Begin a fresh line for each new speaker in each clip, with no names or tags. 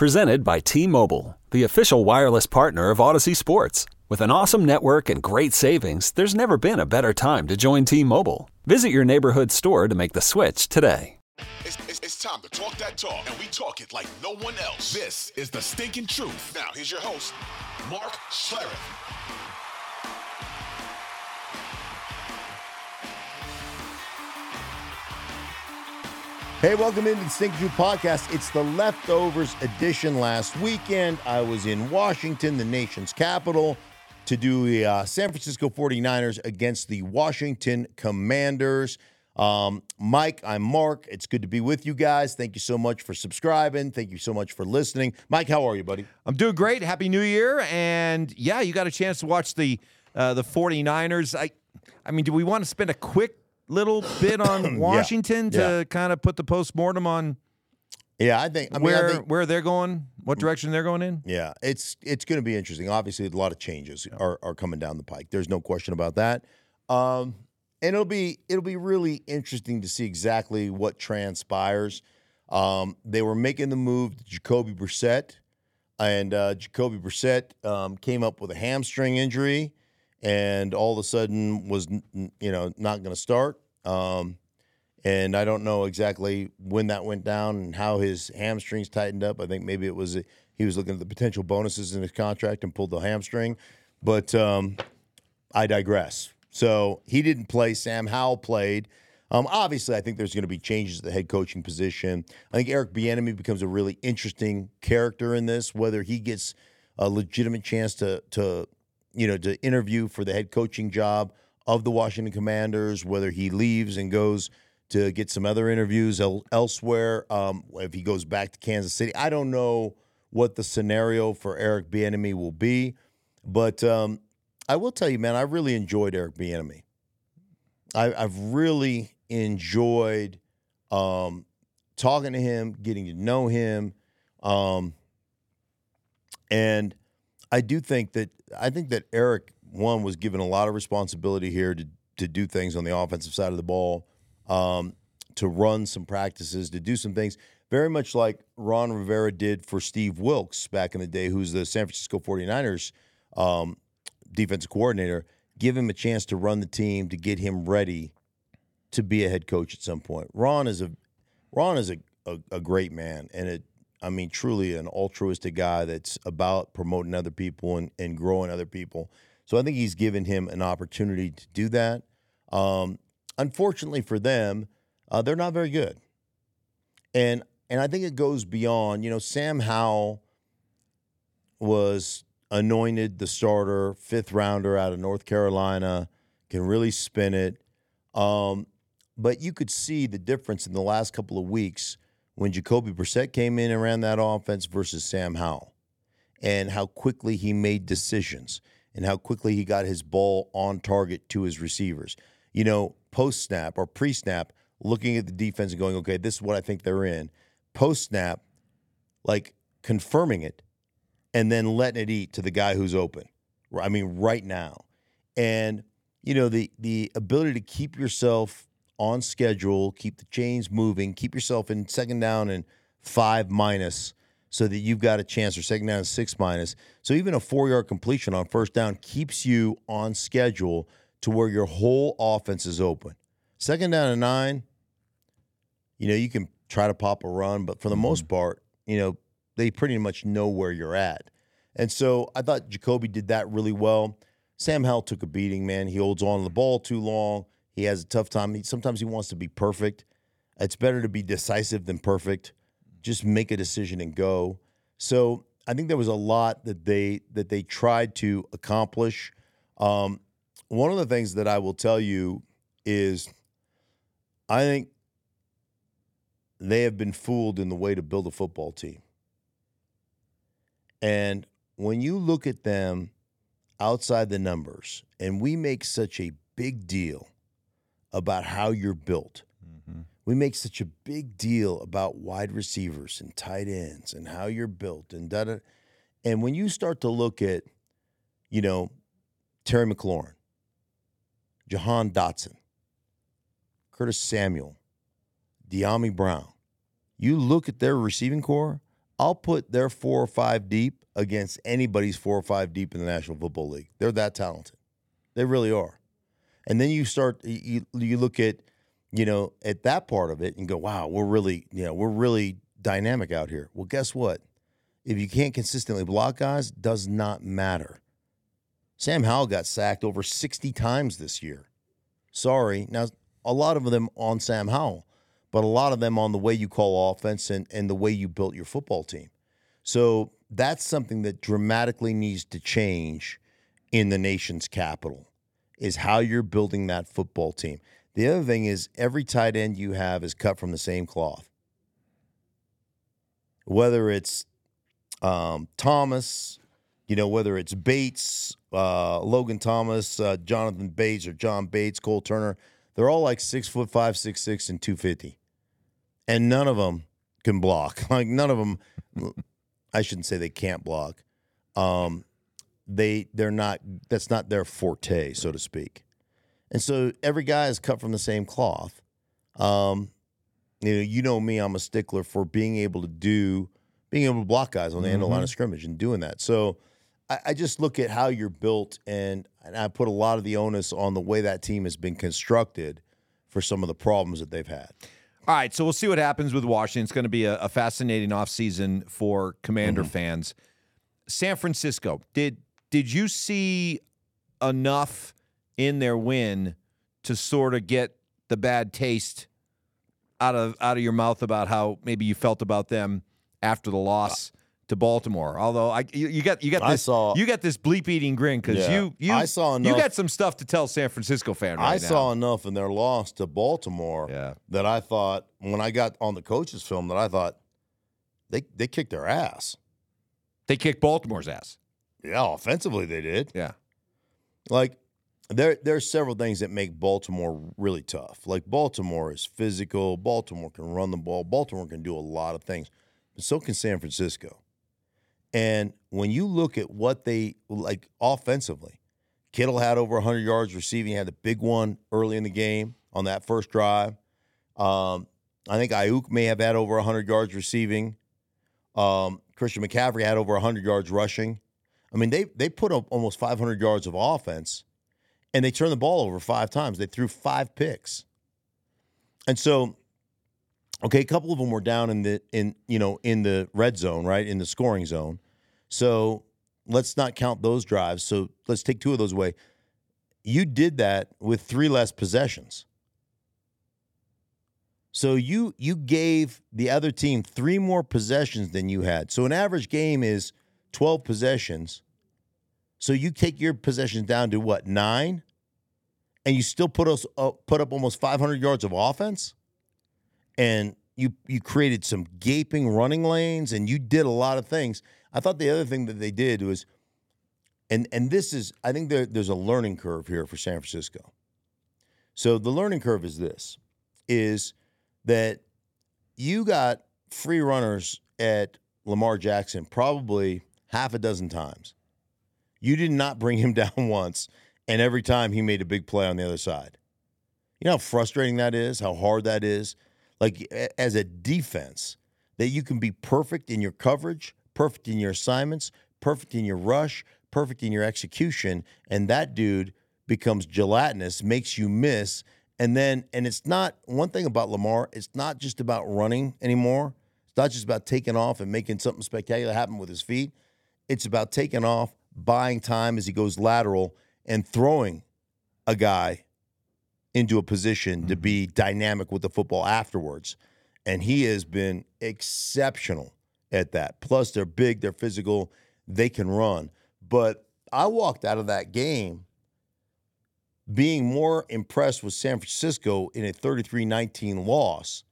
Presented by T-Mobile, the official wireless partner of Audacy Sports. With an awesome network and great savings, there's never been a better time to join T-Mobile. Visit your neighborhood store to make the switch today.
It's, it's, it's time to talk that talk, and we talk it like no one else. This is the stinking truth. Now, here's your host, Mark Schlereth.
Hey, welcome into the Stink Truth Podcast. It's the leftovers edition. Last weekend, I was in Washington, the nation's capital, to do the uh, San Francisco 49ers against the Washington Commanders. Um, Mike, I'm Mark. It's good to be with you guys. Thank you so much for subscribing. Thank you so much for listening. Mike, how are you, buddy?
I'm doing great. Happy New Year. And yeah, you got a chance to watch the uh, the 49ers. I I mean, do we want to spend a quick little bit on Washington to
yeah.
kind of put the postmortem on
Yeah, I think. I mean,
where
I think,
where they're going, what direction they're going in?
Yeah, it's it's going to be interesting. Obviously, a lot of changes are, are coming down the pike. There's no question about that. Um, and it'll be it'll be really interesting to see exactly what transpires. Um, they were making the move to Jacoby Brissett, and uh, Jacoby Brissett um, came up with a hamstring injury, and all of a sudden was you know not going to start. Um, and I don't know exactly when that went down and how his hamstrings tightened up. I think maybe it was he was looking at the potential bonuses in his contract and pulled the hamstring. But um, I digress. So he didn't play. Sam Howell played. Um, obviously, I think there's going to be changes at the head coaching position. I think Eric Bieniemy becomes a really interesting character in this. Whether he gets a legitimate chance to to you know to interview for the head coaching job of the Washington Commanders, whether he leaves and goes to get some other interviews el- elsewhere, um, if he goes back to Kansas City, I don't know what the scenario for Eric Bieniemy will be, but um, I will tell you, man, I really enjoyed Eric Bieniemy. I, I've really enjoyed um, talking to him, getting to know him, um, and I do think that I think that Eric one was given a lot of responsibility here to to do things on the offensive side of the ball, um, to run some practices, to do some things. Very much like Ron Rivera did for Steve Wilks back in the day, who's the San Francisco 49ers um, defensive coordinator, give him a chance to run the team to get him ready to be a head coach at some point. Ron is a Ron is a, a, a great man and it I mean truly an altruistic guy that's about promoting other people and, and growing other people. So I think he's given him an opportunity to do that. Um, unfortunately for them, uh, they're not very good. And and I think it goes beyond, you know, Sam Howell was anointed the starter, fifth rounder out of North Carolina, can really spin it. Um, but you could see the difference in the last couple of weeks when Jacoby Brissett came in and ran that offense versus Sam Howell, and how quickly he made decisions and how quickly he got his ball on target to his receivers. You know, post snap or pre snap, looking at the defense and going, okay, this is what I think they're in. Post snap, like confirming it and then letting it eat to the guy who's open. I mean, right now. And, you know, the the ability to keep yourself on schedule, keep the chains moving, keep yourself in second down and five minus so that you've got a chance, or second down and six minus. So even a four yard completion on first down keeps you on schedule to where your whole offense is open. Second down and nine, you know, you can try to pop a run, but for the mm-hmm. most part, you know, they pretty much know where you're at. And so I thought Jacoby did that really well. Sam Howell took a beating, man. He holds on to the ball too long. He has a tough time. He, sometimes he wants to be perfect. It's better to be decisive than perfect. Just make a decision and go. So I think there was a lot that they that they tried to accomplish. Um, one of the things that I will tell you is, I think they have been fooled in the way to build a football team. And when you look at them outside the numbers, and we make such a big deal about how you're built, mm-hmm. we make such a big deal about wide receivers and tight ends and how you're built and da da. And when you start to look at, you know, Terry McLaurin, Jahan Dotson, Curtis Samuel, Dyami Brown, you look at their receiving corps, I'll put their four or five deep against anybody's four or five deep in the National Football League. They're that talented. They really are. And then you start you, you look at you know at that part of it and go, wow, we're really you know we're really dynamic out here. Well, guess what? If you can't consistently block guys, does not matter. Sam Howell got sacked over 60 times this year. Sorry. Now, a lot of them on Sam Howell, but a lot of them on the way you call offense and, and the way you built your football team. So that's something that dramatically needs to change in the nation's capital is how you're building that football team. The other thing is every tight end you have is cut from the same cloth. Whether it's um, Thomas, you know, whether it's Bates, uh, Logan Thomas, uh, Jonathan Bates, or John Bates, Cole Turner, they're all like six foot five, six six, and two fifty, and none of them can block. Like none of them, I shouldn't say they can't block. Um, they they're not. That's not their forte, so to speak. And so every guy is cut from the same cloth. Um, you know, you know me, I'm a stickler for being able to do being able to block guys on the end of the line of scrimmage and doing that. So I, I just look at how you're built, and, and I put a lot of the onus on the way that team has been constructed for some of the problems that they've had.
All right, so we'll see what happens with Washington. It's going to be a, a fascinating offseason for Commander fans. San Francisco, did did you see enough in their win to sort of get the bad taste out of out of your mouth about how maybe you felt about them after the loss to Baltimore? Although I you, you got you got
I
this
saw-
you got this bleep eating grin because
Yeah.
you you
I saw enough, you
got some stuff to tell San Francisco fan right
I
now.
saw enough in their loss to Baltimore
Yeah.
that I thought when I got on the coaches film that I thought they they kicked their ass.
they kicked Baltimore's ass.
Yeah, offensively they did.
Yeah.
Like there there's several things that make Baltimore really tough. Like Baltimore is physical, Baltimore can run the ball, Baltimore can do a lot of things. But so can San Francisco. And when you look at what they like offensively, Kittle had over 100 yards receiving, had the big one early in the game on that first drive. Um, I think Aiyuk may have had over 100 yards receiving. Um, Christian McCaffrey had over 100 yards rushing. I mean, they they put up almost 500 yards of offense, and they turned the ball over five times. They threw five picks, and so, okay, a couple of them were down in the in you know in the red zone, right in the scoring zone. So let's not count those drives. So let's take two of those away. You did that with three less possessions. So you you gave the other team three more possessions than you had. So an average game is 12 possessions. So you take your possessions down to what, 9? And you still put us up, put up almost 500 yards of offense? And you you created some gaping running lanes and you did a lot of things. I thought the other thing that they did was and and this is I think there, there's a learning curve here for San Francisco. So the learning curve is this is that you got free runners at Lamar Jackson probably half a dozen times. You did not bring him down once, and every time he made a big play on the other side. You know how frustrating that is, how hard that is? Like, as a defense, that you can be perfect in your coverage, perfect in your assignments, perfect in your rush, perfect in your execution, and that dude becomes gelatinous, makes you miss. And then, and it's not one thing about Lamar, it's not just about running anymore. It's not just about taking off and making something spectacular happen with his feet. It's about taking off, buying time as he goes lateral, and throwing a guy into a position to mm-hmm. be dynamic with the football afterwards. And he has been exceptional at that. Plus, they're big, they're physical, they can run. But I walked out of that game being more impressed with San Francisco in a 33 19 loss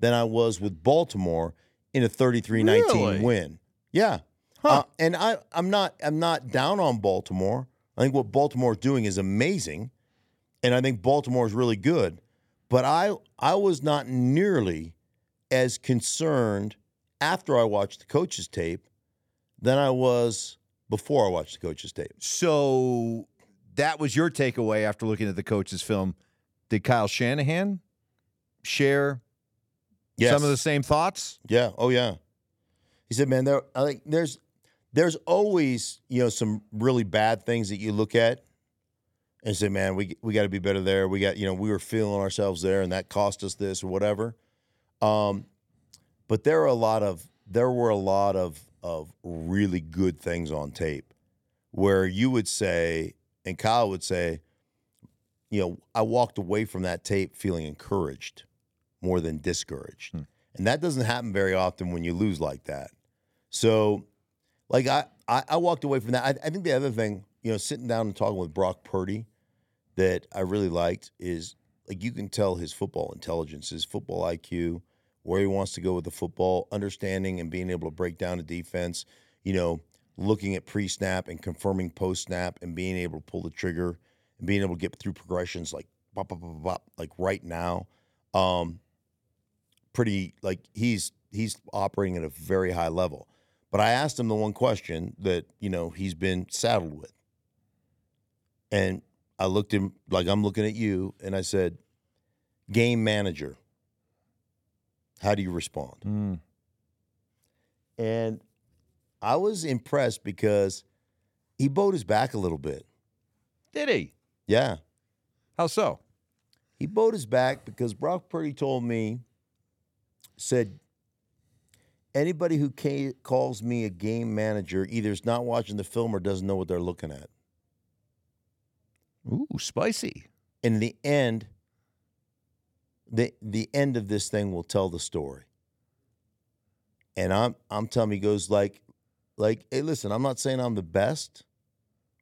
than I was with Baltimore in a 33 19
Really?
win. Yeah. Uh, and I, I'm not I'm not down on Baltimore. I think what Baltimore is doing is amazing. And I think Baltimore is really good. But I I was not nearly as concerned after I watched the coach's tape than I was before I watched the coach's tape.
So that was your takeaway after looking at the coach's film. Did Kyle Shanahan share
Yes.
some of the same thoughts?
Yeah. Oh yeah. He said, "Man, there I think there's there's always you know some really bad things that you look at and say, man, we we got to be better there. We got you know we were feeling ourselves there, and that cost us this or whatever. Um, but there are a lot of there were a lot of of really good things on tape where you would say, and Kyle would say, you know, I walked away from that tape feeling encouraged more than discouraged. And that doesn't happen very often when you lose like that. So, like I, I, I walked away from that. I, I think the other thing, you know, sitting down and talking with Brock Purdy that I really liked is like you can tell his football intelligence, his football IQ, where he wants to go with the football, understanding and being able to break down a defense, you know, looking at pre snap and confirming post snap and being able to pull the trigger and being able to get through progressions like bop, bop, bop, bop, like right now. Um, pretty like he's he's operating at a very high level. But I asked him the one question that, you know, he's been saddled with. And I looked him like I'm looking at you and I said, game manager, how do you respond? Mm. And I was impressed because he bowed his back a little bit.
Did he?
Yeah.
How so?
He bowed his back because Brock Purdy told me, said, anybody who ca- calls me a game manager either is not watching the film or doesn't know what they're looking at.
Ooh, spicy.
In the end, the the end of this thing will tell the story. And I'm I'm telling he goes like, like, hey, listen, I'm not saying I'm the best.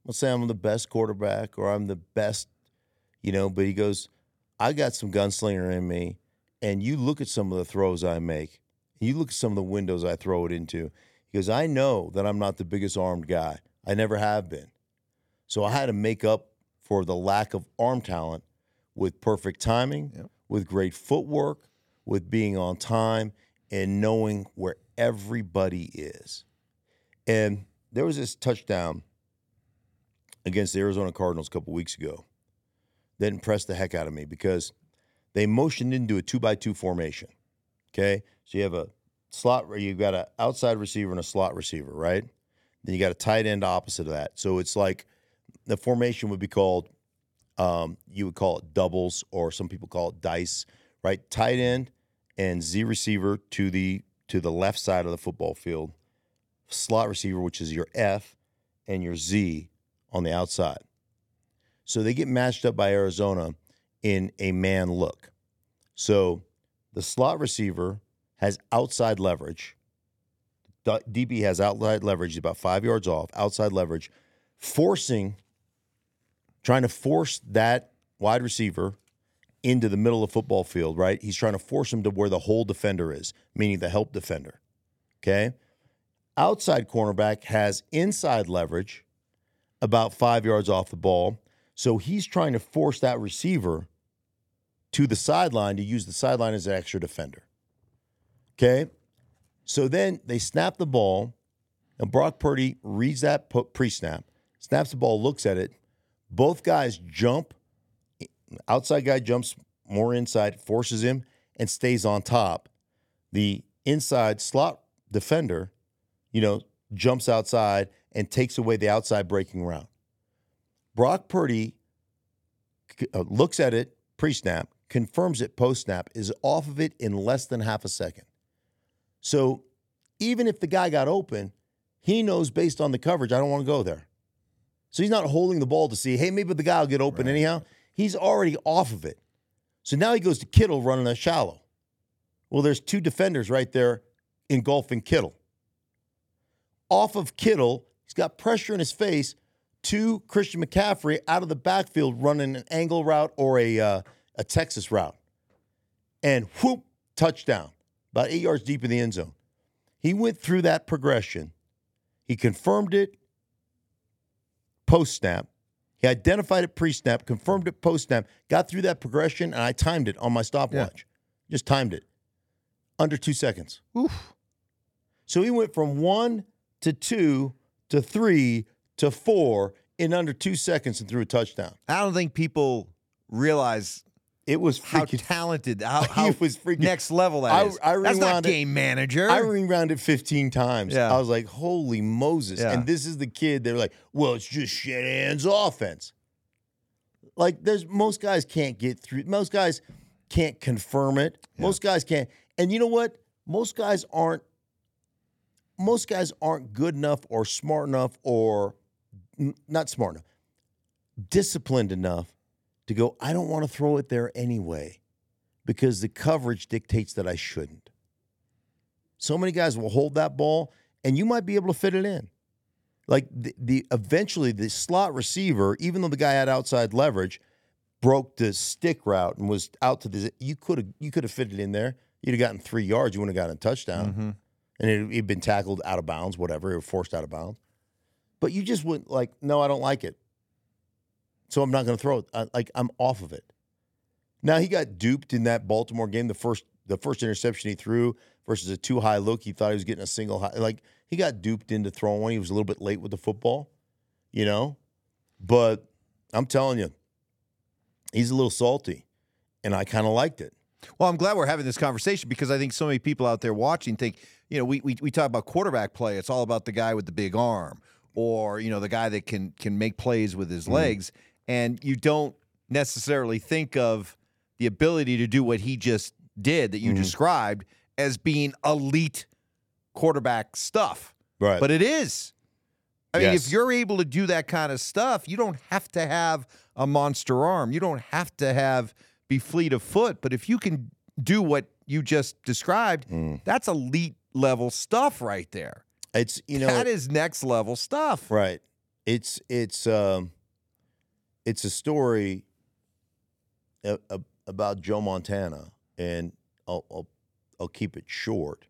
I'm not saying I'm the best quarterback or I'm the best, you know, but he goes, I got some gunslinger in me. And you look at some of the throws I make, you look at some of the windows I throw it into. He goes, I know that I'm not the biggest armed guy. I never have been. So I had to make up for the lack of arm talent with perfect timing, with great footwork, with being on time, and knowing where everybody is. And there was this touchdown against the Arizona Cardinals a couple weeks ago that impressed the heck out of me because they motioned into a two by two formation. Okay. So you have a slot, you've got an outside receiver and a slot receiver, right? Then you got a tight end opposite of that. So it's like the formation would be called, um, you would call it doubles, or some people call it dice, right? Tight end and Z receiver to the to the left side of the football field, slot receiver, which is your F, and your Z on the outside. So they get matched up by Arizona in a man look. So the slot receiver has outside leverage. DB has outside leverage, he's about five yards off, outside leverage, forcing, trying to force that wide receiver into the middle of the football field, right? He's trying to force him to where the whole defender is, meaning the help defender. Okay. Outside cornerback has inside leverage about five yards off the ball. So he's trying to force that receiver to the sideline to use the sideline as an extra defender. Okay. So then they snap the ball, and Brock Purdy reads that pre snap, snaps the ball, looks at it. Both guys jump. Outside guy jumps more inside, forces him, and stays on top. The inside slot defender, you know, jumps outside and takes away the outside breaking route. Brock Purdy uh, looks at it pre snap, confirms it post snap, is off of it in less than half a second. So even if the guy got open, he knows based on the coverage, I don't want to go there. So he's not holding the ball to see, hey, maybe the guy will get open anyhow. He's already off of it. So now he goes to Kittle running a shallow. Well, there's two defenders right there engulfing Kittle. Off of Kittle, he's got pressure in his face to Christian McCaffrey out of the backfield running an angle route or a, uh, a Texas route. And whoop, touchdown, about eight yards deep in the end zone. He went through that progression. He confirmed it post snap. He identified it pre snap, confirmed it post snap, got through that progression, and I timed it on my stopwatch. Just timed it under two seconds.
Oof.
So he went from one to two to three to four in under two seconds and threw a touchdown.
I don't think people realize
It was
how
freaking.
talented, how, how
was freaking-
next level that
I-
is.
I
That's not game manager.
I rounded 15 times.
Yeah.
I was like, holy Moses.
Yeah.
And this is the kid. They're like, well, it's just Shanahan's offense. Like, there's most guys can't get through. Most guys can't confirm it. Most guys can't. And you know what? Most guys aren't. Most guys aren't good enough or smart enough or not smart enough, disciplined enough to go, I don't want to throw it there anyway because the coverage dictates that I shouldn't. So many guys will hold that ball, and you might be able to fit it in. Like the, the eventually the slot receiver, even though the guy had outside leverage, broke the stick route and was out to the. You could have you could have fit it in there. You'd have gotten three yards. You wouldn't have gotten a touchdown, mm-hmm. and it, it'd been tackled out of bounds, whatever, or forced out of bounds. But you just wouldn't like. No, I don't like it. So I'm not going to throw it. I, like I'm off of it. Now he got duped in that Baltimore game. The first the first interception he threw versus a two high look. He thought he was getting a single high. Like he got duped into throwing one. He was a little bit late with the football, you know. But I'm telling you, he's a little salty, and I kind of liked it.
Well, I'm glad we're having this conversation because I think so many people out there watching think, you know, we, we, we talk about quarterback play. It's all about the guy with the big arm or, you know, the guy that can can make plays with his mm-hmm. legs. And you don't necessarily think of the ability to do what he just did that you described as being elite quarterback stuff.
Right.
But it is. I mean,
Yes.
if you're able to do that kind of stuff, you don't have to have a monster arm. You don't have to have be fleet of foot. But if you can do what you just described, that's elite level stuff right there.
It's you know
that is next level stuff.
Right. It's it's um it's a story a, a- about Joe Montana, and I'll, I'll I'll keep it short,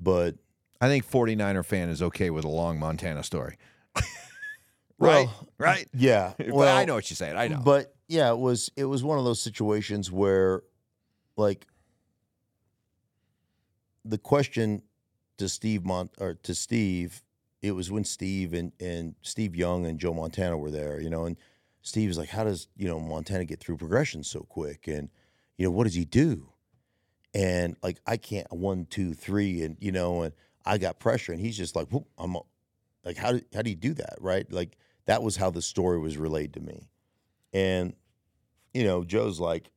but
I think 49er fan is okay with a long Montana story.
Well,
right? Right?
yeah.
But
Well,
I know what you're saying. I know.
But yeah, it was it was one of those situations where, like, the question to Steve Mont or to Steve, it was when Steve and and Steve Young and Joe Montana were there, you know, and Steve was like, "How does you know Montana get through progression so quick?" And you know, what does he do? And like, I can't one, two, three, and you know, and I got pressure, and he's just like, Whoop, "I'm like, how do how do you do that?" Right? Like that was how the story was relayed to me. And, you know, Joe's like,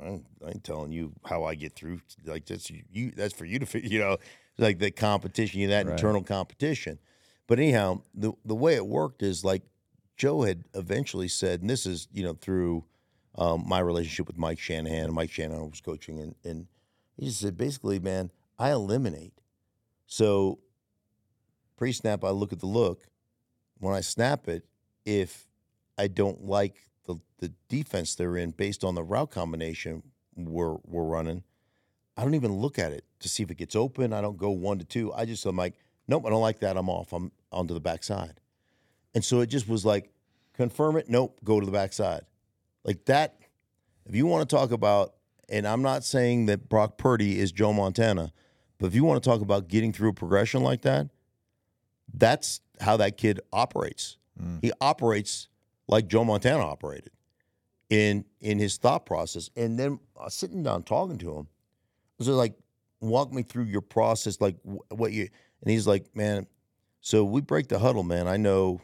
I ain't, I ain't telling you how I get through. Like that's you, you that's for you to figure. You know, like the competition, you know, that
Right.
internal competition. But anyhow, the the way it worked is like Joe had eventually said, and this is you know through um, my relationship with Mike Shanahan. Mike Shanahan was coaching, and and he just said basically, man, I eliminate. So pre snap, I look at the look. When I snap it, if I don't like the the defense they're in based on the route combination we're we're running, I don't even look at it to see if it gets open. I don't go one to two. I just I'm like, nope, I don't like that. I'm off. I'm onto the backside. And so it just was like, confirm it. Nope, go to the backside. Like that. If you want to talk about, and I'm not saying that Brock Purdy is Joe Montana, but if you want to talk about getting through a progression like that, that's how that kid operates. He operates like Joe Montana operated in in his thought process. And then uh, sitting down talking to him, I was like, walk me through your process, like wh- what you. And he's like, man, so we break the huddle, man. I know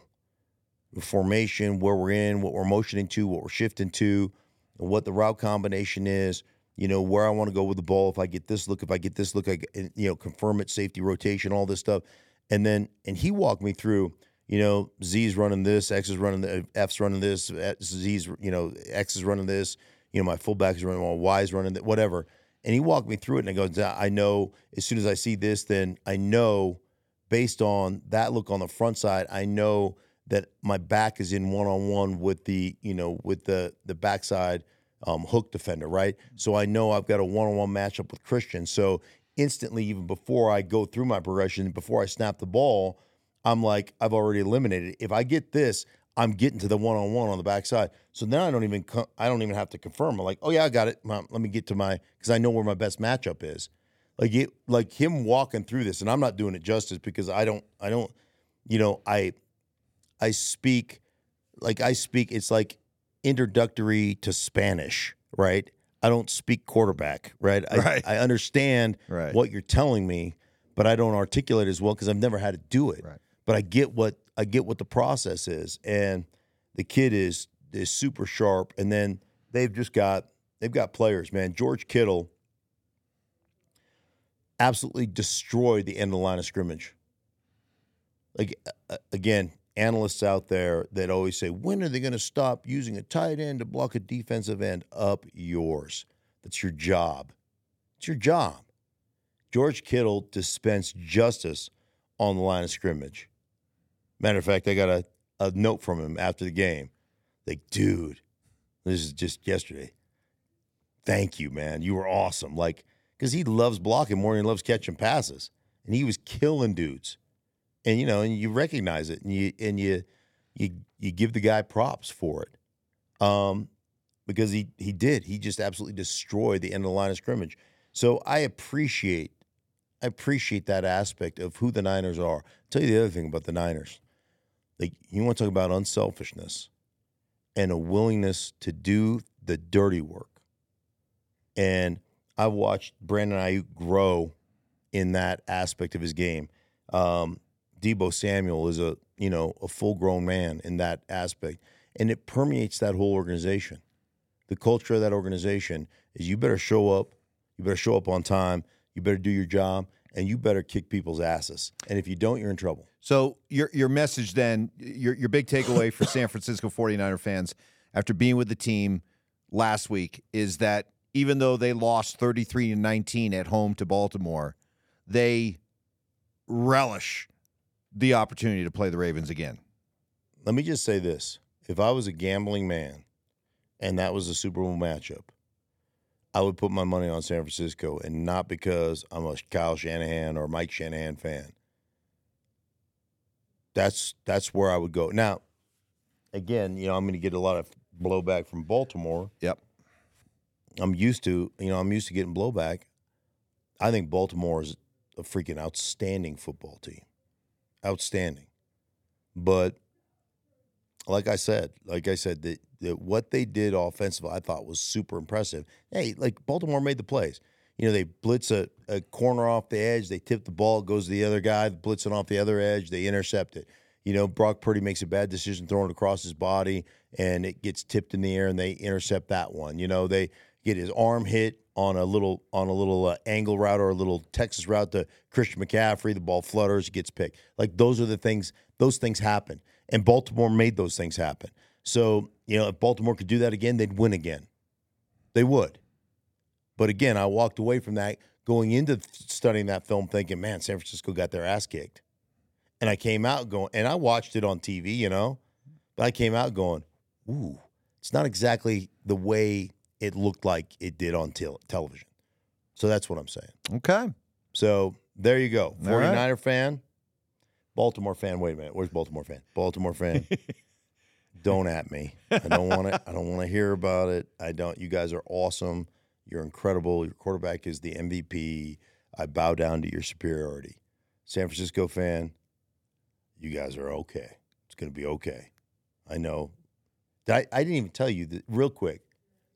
the formation, where we're in, what we're motioning to, what we're shifting to, what the route combination is. you know, where I want to go with the ball. If I get this look, if I get this look, I you know, confirm it, safety rotation, all this stuff. And then, and he walked me through, you know, Z's running this, X is running the F's running this, Z's, you know, X is running this, you know, my fullback is running, my Y is running that, whatever. And he walked me through it and I goes, I know as soon as I see this, then I know based on that look on the front side, I know that my back is in one on one with the, you know, with the the backside um, hook defender, right? So I know I've got a one on one matchup with Christian. So instantly, even before I go through my progression, before I snap the ball, I'm like, I've already eliminated. it. If I get this, I'm getting to the one on one on the backside. So then I don't even co- I don't even have to confirm. I'm like, oh yeah, I got it. Mom, Let me get to my because I know where my best matchup is. Like it, like him walking through this, and I'm not doing it justice because I don't I don't, you know, I I speak like I speak. It's like introductory to Spanish, right? I don't speak quarterback, right? I,
Right.
I understand
Right.
what you're telling me, but I don't articulate as well because I've never had to do it.
Right.
But I get what I get what the process is, and the kid is is super sharp. And then they've just got they've got players, man. George Kittle absolutely destroyed the end of the line of scrimmage. Like again, analysts out there that always say, when are they going to stop using a tight end to block a defensive end? Up yours. That's your job. It's your job. George Kittle dispensed justice on the line of scrimmage. Matter of fact, I got a, a note from him after the game. Like, dude, this is just yesterday. Thank you, man. You were awesome. Like, because he loves blocking more than he loves catching passes. And he was killing dudes and you know, and you recognize it, and you and you you you give the guy props for it, um, because he he did. He just absolutely destroyed the end of the line of scrimmage. So I appreciate I appreciate that aspect of who the Niners are. I'll tell you the other thing about the Niners. Like you want to talk about unselfishness and a willingness to do the dirty work. And I've watched Brandon Aiyuk grow in that aspect of his game. Um, Deebo Samuel is a you know a full grown man in that aspect, and it permeates that whole organization. The culture of that organization is you better show up, you better show up on time, you better do your job, and you better kick people's asses. And if you don't, you're in trouble.
So your your message then, your your big takeaway for San Francisco 49er fans after being with the team last week is that even though they lost 33 to 19 at home to Baltimore, they relish the opportunity to play the Ravens again.
Let me just say this: if I was a gambling man, and that was a Super Bowl matchup, I would put my money on San Francisco, and not because I'm a Kyle Shanahan or Mike Shanahan fan. That's that's where I would go. Now, again, you know, I'm going to get a lot of blowback from Baltimore.
Yep.
I'm used to, you know, I'm used to getting blowback. I think Baltimore is a freaking outstanding football team. Outstanding. But like I said, like I said, that that what they did offensively, I thought was super impressive. Hey, like Baltimore made the plays. You know, they blitz a, a corner off the edge, they tip the ball, goes to the other guy, blitzing off the other edge, they intercept it. You know, Brock Purdy makes a bad decision throwing it across his body, and it gets tipped in the air, and they intercept that one. You know, they get his arm hit on a little on a little uh, angle route or a little Texas route to Christian McCaffrey. The ball flutters, gets picked. Like those are the things. Those things happen, and Baltimore made those things happen. So you know, if Baltimore could do that again, they'd win again. They would. But again, I walked away from that going into studying that film thinking, man, San Francisco got their ass kicked. And I came out going, and I watched it on TV, you know, but I came out going, ooh, it's not exactly the way it looked like it did on tel- television. So that's what I'm saying.
Okay.
So there you go. 49er fan, Baltimore fan. Wait a minute. Where's Baltimore fan? Baltimore fan. don't at me. I don't want to. I don't want to hear about it. I don't. You guys are awesome. You're incredible. Your quarterback is the MVP. I bow down to your superiority. San Francisco fan, you guys are okay. It's going to be okay. I know. Did I, I didn't even tell you that real quick.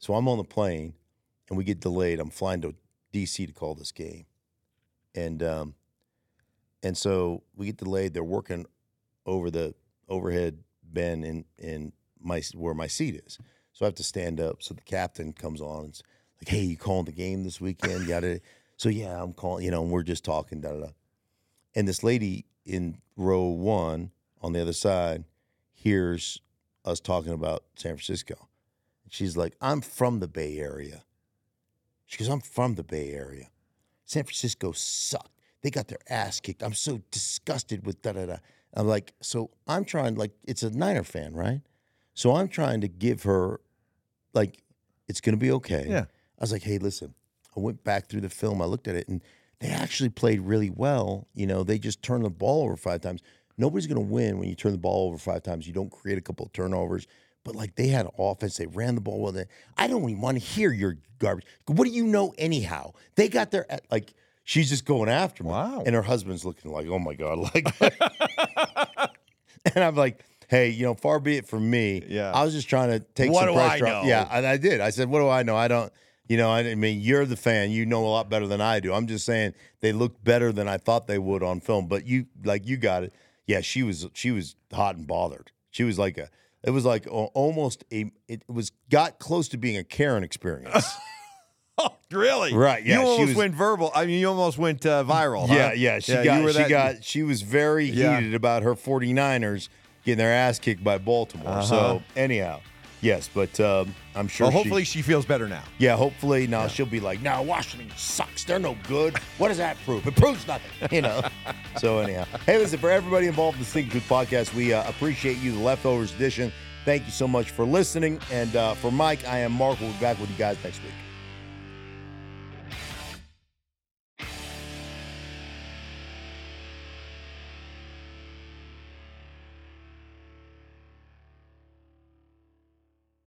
So I'm on the plane and we get delayed. I'm flying to DC to call this game. And um and so we get delayed. They're working over the overhead bin in in my where my seat is. So I have to stand up. So the captain comes on and it's like, hey, you calling the game this weekend? Yada. So yeah, I'm calling. You know, and we're just talking. Da da da. And this lady in row one on the other side hears us talking about San Francisco. She's like, I'm from the Bay Area. She goes, I'm from the Bay Area. San Francisco sucked. They got their ass kicked. I'm so disgusted with da da da. I'm like, so I'm trying, like, it's a Niner fan, right? So I'm trying to give her, like, it's going to be okay.
Yeah.
I was like, hey, listen, I went back through the film. I looked at it, and they actually played really well. You know, they just turned the ball over five times. Nobody's going to win when you turn the ball over five times. You don't create a couple of turnovers. But like they had offense, they ran the ball well. They- I don't even want to hear your garbage. What do you know anyhow? They got their like. She's just going after me.
Wow.
And her husband's looking like, oh my god, like. and I'm like, hey, you know, far be it from me.
Yeah.
I was just trying to take
What
some
do
pressure off-? Yeah, and I did. I said, what do I know? I don't. You know, I mean, you're the fan. You know a lot better than I do. I'm just saying they looked better than I thought they would on film. But you, like, you got it. Yeah, she was she was hot and bothered. She was like a. It was like almost a. It was got close to being a Karen experience.
Oh, really?
Right, yeah,
You
she
almost
was-
went verbal. I mean, you almost went uh, viral. huh?
Yeah, yeah. She
you
got she
that-
got she was very
Yeah.
heated about her 49ers getting their ass kicked by Baltimore. So anyhow, yes, but um, I'm sure
Well, hopefully she feels better now.
yeah, hopefully now she'll be like, no, Washington sucks. They're no good. What does that prove? It proves nothing, you know. so anyhow, hey, listen for everybody involved in the Think Truth podcast, we uh, appreciate you. The leftovers edition. Thank you so much for listening, and uh, for Mike, I am Mark. We'll be back with you guys next week.